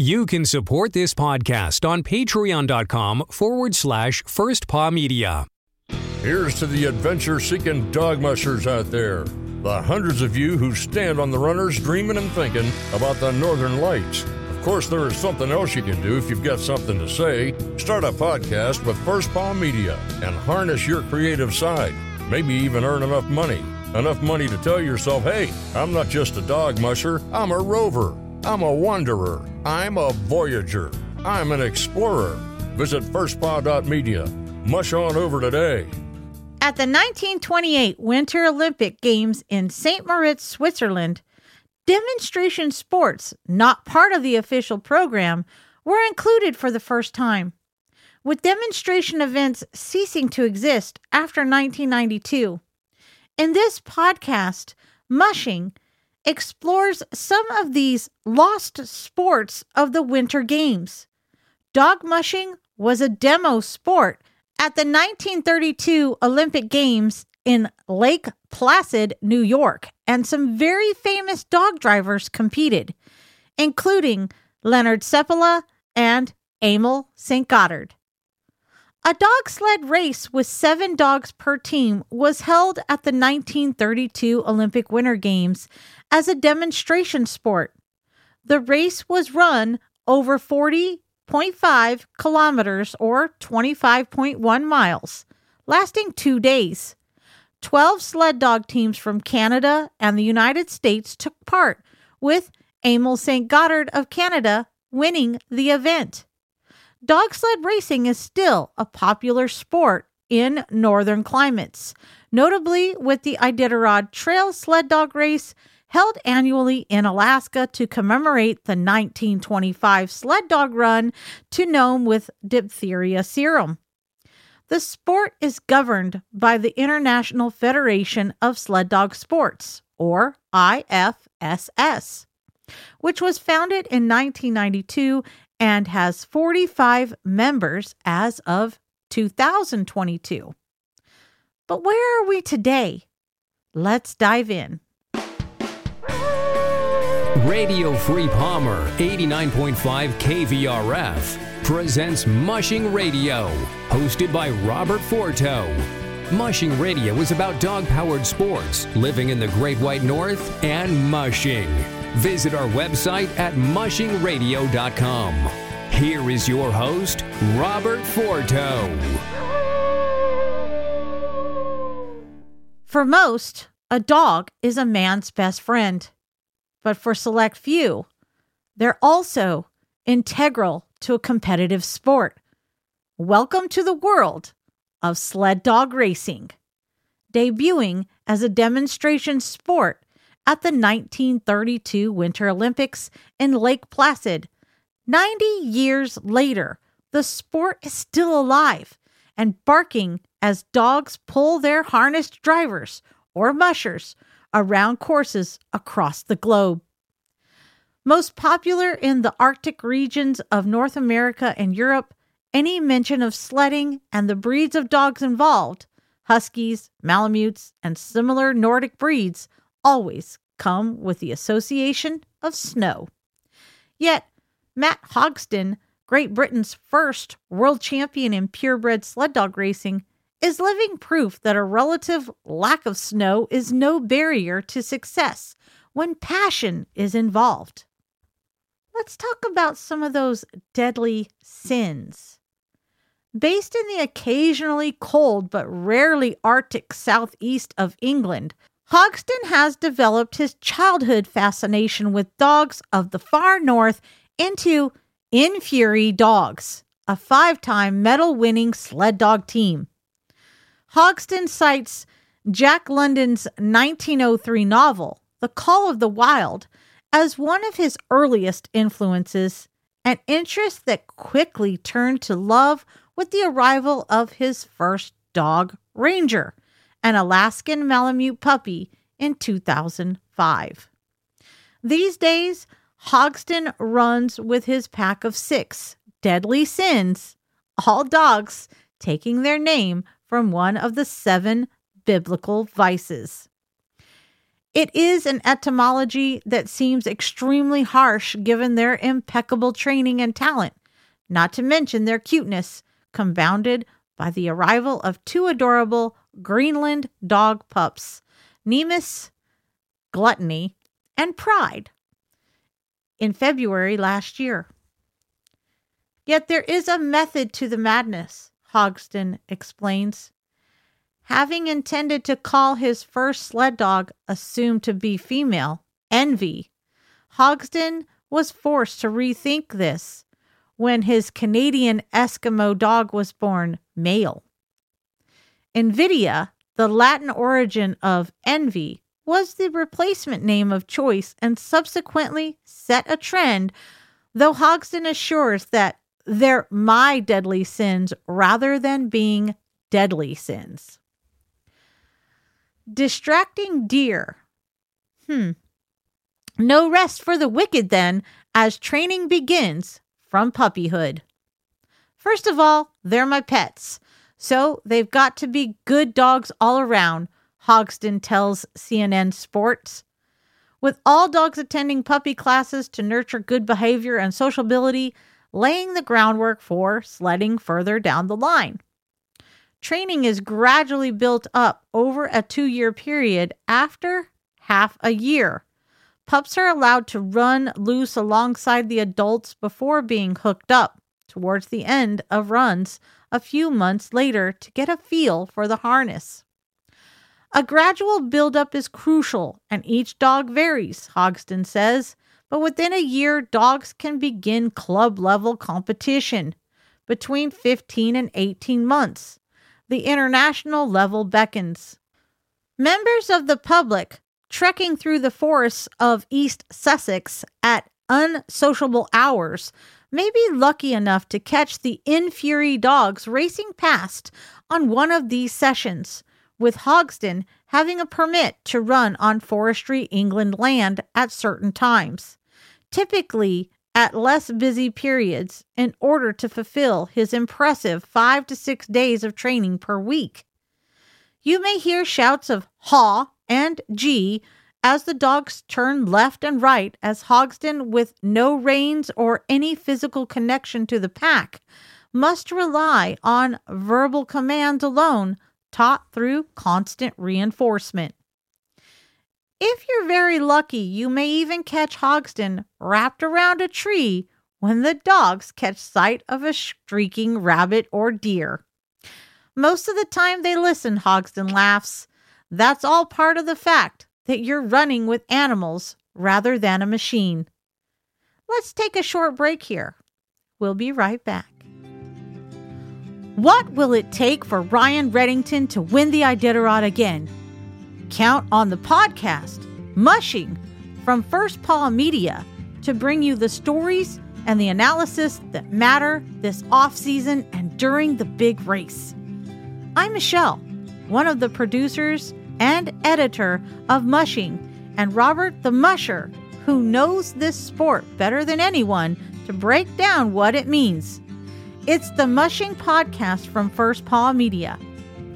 You can support this podcast on patreon.com forward slash first paw media. Here's to the adventure seeking dog mushers out there. The hundreds of you who stand on the runners dreaming and thinking about the northern lights. Of course, there is something else you can do if you've got something to say. Start a podcast with First Paw Media and harness your creative side. Maybe even earn enough money. Enough money to tell yourself, hey, I'm not just a dog musher, I'm a rover. I'm a wanderer. I'm a voyager. I'm an explorer. Visit firstpaw.media. Mush on over today. At the 1928 Winter Olympic Games in St. Moritz, Switzerland, demonstration sports, not part of the official program, were included for the first time. With demonstration events ceasing to exist after 1992. In this podcast, Mushing explores some of these lost sports of the Winter Games. Dog mushing was a demo sport at the 1932 Olympic Games in Lake Placid, New York, and some very famous dog drivers competed, including Leonard Seppala and Emile St. Goddard. A dog sled race with seven dogs per team was held at the 1932 Olympic Winter Games as a demonstration sport. The race was run over 40.5 kilometers or 25.1 miles, lasting two days. 12 sled dog teams from Canada and the United States took part, with Emile St. Goddard of Canada winning the event. Dog sled racing is still a popular sport in northern climates, notably with the Iditarod Trail Sled Dog Race held annually in Alaska to commemorate the 1925 sled dog run to Nome with diphtheria serum. The sport is governed by the International Federation of Sled Dog Sports, or IFSS, which was founded in 1992 and has 45 members as of 2022. But where are we today? Let's dive in. Radio Free Palmer 89.5 KVRF presents Mushing Radio, hosted by Robert Forto. Mushing Radio is about dog powered sports, living in the Great White North, and mushing. Visit our website at mushingradio.com. Here is your host, Robert Forto. For most, a dog is a man's best friend but for select few, they're also integral to a competitive sport. Welcome to the world of sled dog racing. Debuting as a demonstration sport at the 1932 Winter Olympics in Lake Placid, 90 years later, the sport is still alive and barking as dogs pull their harnessed drivers or mushers around courses across the globe. Most popular in the Arctic regions of North America and Europe, any mention of sledding and the breeds of dogs involved, Huskies, Malamutes, and similar Nordic breeds, always come with the association of snow. Yet, Matt Hogston, Great Britain's first world champion in purebred sled dog racing, is living proof that a relative lack of snow is no barrier to success when passion is involved. Let's talk about some of those deadly sins. Based in the occasionally cold but rarely Arctic southeast of England, Hogston has developed his childhood fascination with dogs of the far north into In Fury Dogs, a five time medal winning sled dog team. Hogston cites Jack London's 1903 novel, The Call of the Wild, as one of his earliest influences, an interest that quickly turned to love with the arrival of his first dog, Ranger, an Alaskan Malamute puppy, in 2005. These days, Hogston runs with his pack of six deadly sins, all dogs taking their name from one of the seven biblical vices. It is an etymology that seems extremely harsh given their impeccable training and talent, not to mention their cuteness, compounded by the arrival of two adorable Greenland dog pups, Nemus, Gluttony, and Pride, in February last year. Yet there is a method to the madness, Hogsden explains. Having intended to call his first sled dog, assumed to be female, Envy, Hogsden was forced to rethink this when his Canadian Eskimo dog was born male. Invidia, the Latin origin of envy, was the replacement name of choice and subsequently set a trend, though Hogsden assures that they're my deadly sins rather than being deadly sins. Distracting deer. Hmm. No rest for the wicked then, as training begins from puppyhood. First of all, they're my pets, so they've got to be good dogs all around, Hogsden tells CNN Sports. With all dogs attending puppy classes to nurture good behavior and sociability, laying the groundwork for sledding further down the line. Training is gradually built up over a two year period after half a year. Pups are allowed to run loose alongside the adults before being hooked up towards the end of runs a few months later to get a feel for the harness. A gradual buildup is crucial, and each dog varies, Hogsden says but within a year, dogs can begin club level competition between 15 and 18 months. The international level beckons. Members of the public trekking through the forests of East Sussex at unsociable hours may be lucky enough to catch the In-Fury dogs racing past on one of these sessions, with Hogsden having a permit to run on Forestry England land at certain times typically at less busy periods, in order to fulfill his impressive five to six days of training per week. You may hear shouts of haw and gee as the dogs turn left and right as Hogsden, with no reins or any physical connection to the pack, must rely on verbal commands alone taught through constant reinforcement. If you're very lucky, you may even catch Hogsden wrapped around a tree when the dogs catch sight of a streaking rabbit or deer. Most of the time they listen, Hogsden laughs. That's all part of the fact that you're running with animals rather than a machine. Let's take a short break here. We'll be right back. What will it take for Ryan Redington to win the Iditarod again? Count on the podcast, Mushing, from First Paw Media to bring you the stories and the analysis that matter this off season and during the big race. I'm Michele, one of the producers and editor of Mushing, and Robert the Musher, who knows this sport better than anyone to break down what it means. It's the Mushing Podcast from First Paw Media.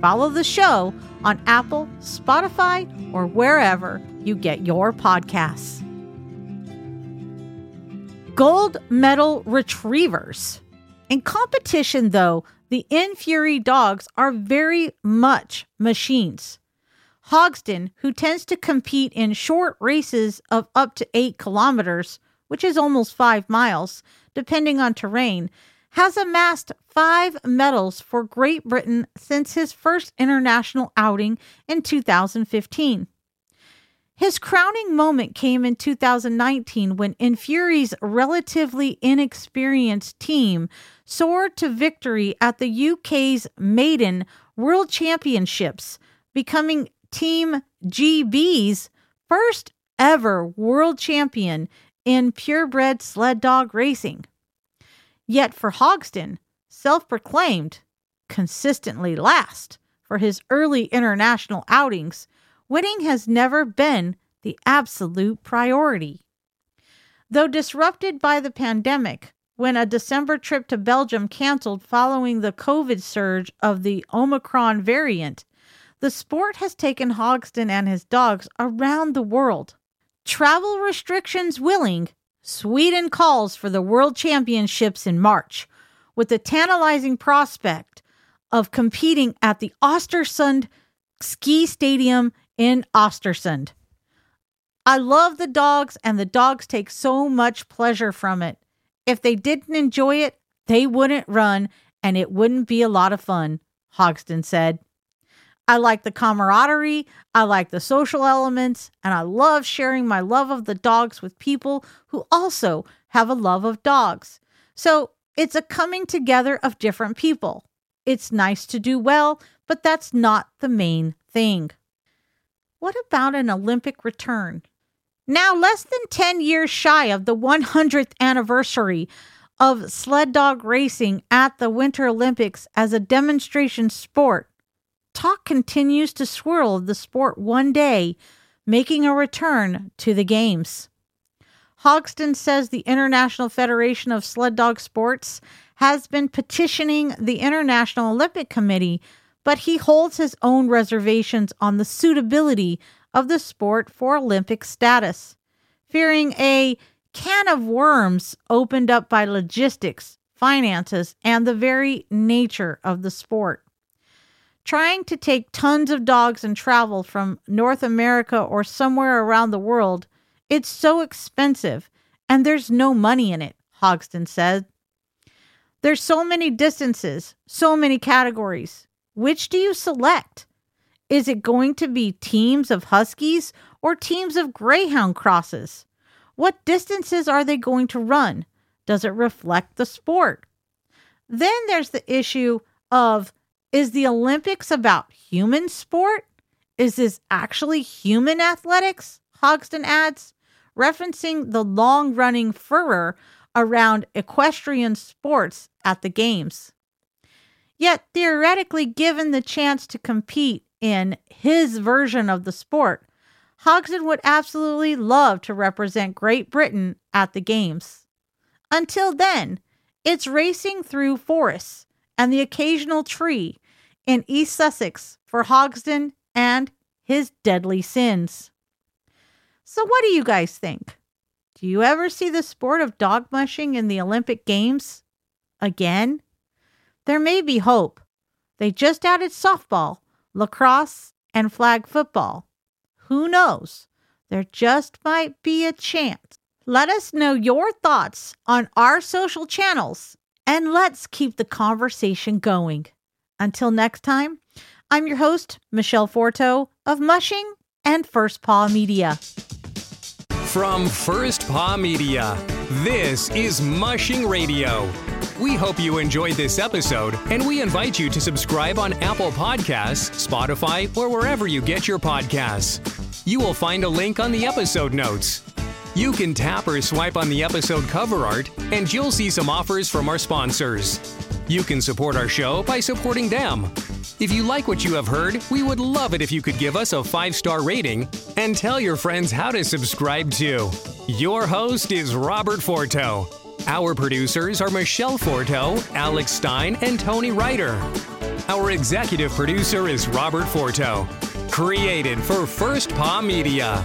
Follow the show on Apple, Spotify, or wherever you get your podcasts. Gold medal retrievers. In competition, though, the In-Fury dogs are very much machines. Hogsden, who tends to compete in short races of up to eight kilometers, which is almost five miles, depending on terrain, has amassed five medals for Great Britain since his first international outing in 2015. His crowning moment came in 2019 when In-Fury's relatively inexperienced team soared to victory at the UK's maiden World Championships, becoming Team GB's first ever world champion in purebred sled dog racing. Yet for Hogsden, self proclaimed consistently last for his early international outings, winning has never been the absolute priority. Though disrupted by the pandemic, when a December trip to Belgium canceled following the COVID surge of the Omicron variant, the sport has taken Hogston and his dogs around the world. Travel restrictions willing, Sweden calls for the World Championships in March, with the tantalizing prospect of competing at the Ostersund Ski Stadium in Ostersund. I love the dogs, and the dogs take so much pleasure from it. If they didn't enjoy it, they wouldn't run, and it wouldn't be a lot of fun, Hogston said. I like the camaraderie, I like the social elements, and I love sharing my love of the dogs with people who also have a love of dogs. So it's a coming together of different people. It's nice to do well, but that's not the main thing. What about an Olympic return? Now, less than 10 years shy of the 100th anniversary of sled dog racing at the Winter Olympics as a demonstration sport, talk continues to swirl of the sport one day making a return to the Games. Hogston says the International Federation of Sled Dog Sports has been petitioning the International Olympic Committee, but he holds his own reservations on the suitability of the sport for Olympic status, fearing a can of worms opened up by logistics, finances, and the very nature of the sport. Trying to take tons of dogs and travel from North America or somewhere around the world, it's so expensive and there's no money in it, Hogston said. There's so many distances, so many categories. Which do you select? Is it going to be teams of Huskies or teams of Greyhound crosses? What distances are they going to run? Does it reflect the sport? Then there's the issue of is the Olympics about human sport? Is this actually human athletics? Hogston adds, referencing the long running furor around equestrian sports at the Games. Yet, theoretically, given the chance to compete in his version of the sport, Hodgson would absolutely love to represent Great Britain at the Games. Until then, it's racing through forests and the occasional tree in East Sussex for Hogsden and his deadly sins. So, what do you guys think? Do you ever see the sport of dog mushing in the Olympic Games? Again? There may be hope. They just added softball, lacrosse, and flag football. Who knows? There just might be a chance. Let us know your thoughts on our social channels and let's keep the conversation going. Until next time, I'm your host, Michele Forto of Mushing and First Paw Media. From First Paw Media, this is Mushing Radio. We hope you enjoyed this episode, and we invite you to subscribe on Apple Podcasts, Spotify, or wherever you get your podcasts you will find a link on the episode notes. You can tap or swipe on the episode cover art, and you'll see some offers from our sponsors. You can support our show by supporting them. If you like what you have heard, we would love it if you could give us a five star rating and tell your friends how to subscribe too. Your host is Robert Forto. Our producers are Michele Forto, Alex Stein, and Tony Ryder. Our executive producer is Robert Forto. Created for First Paw Media.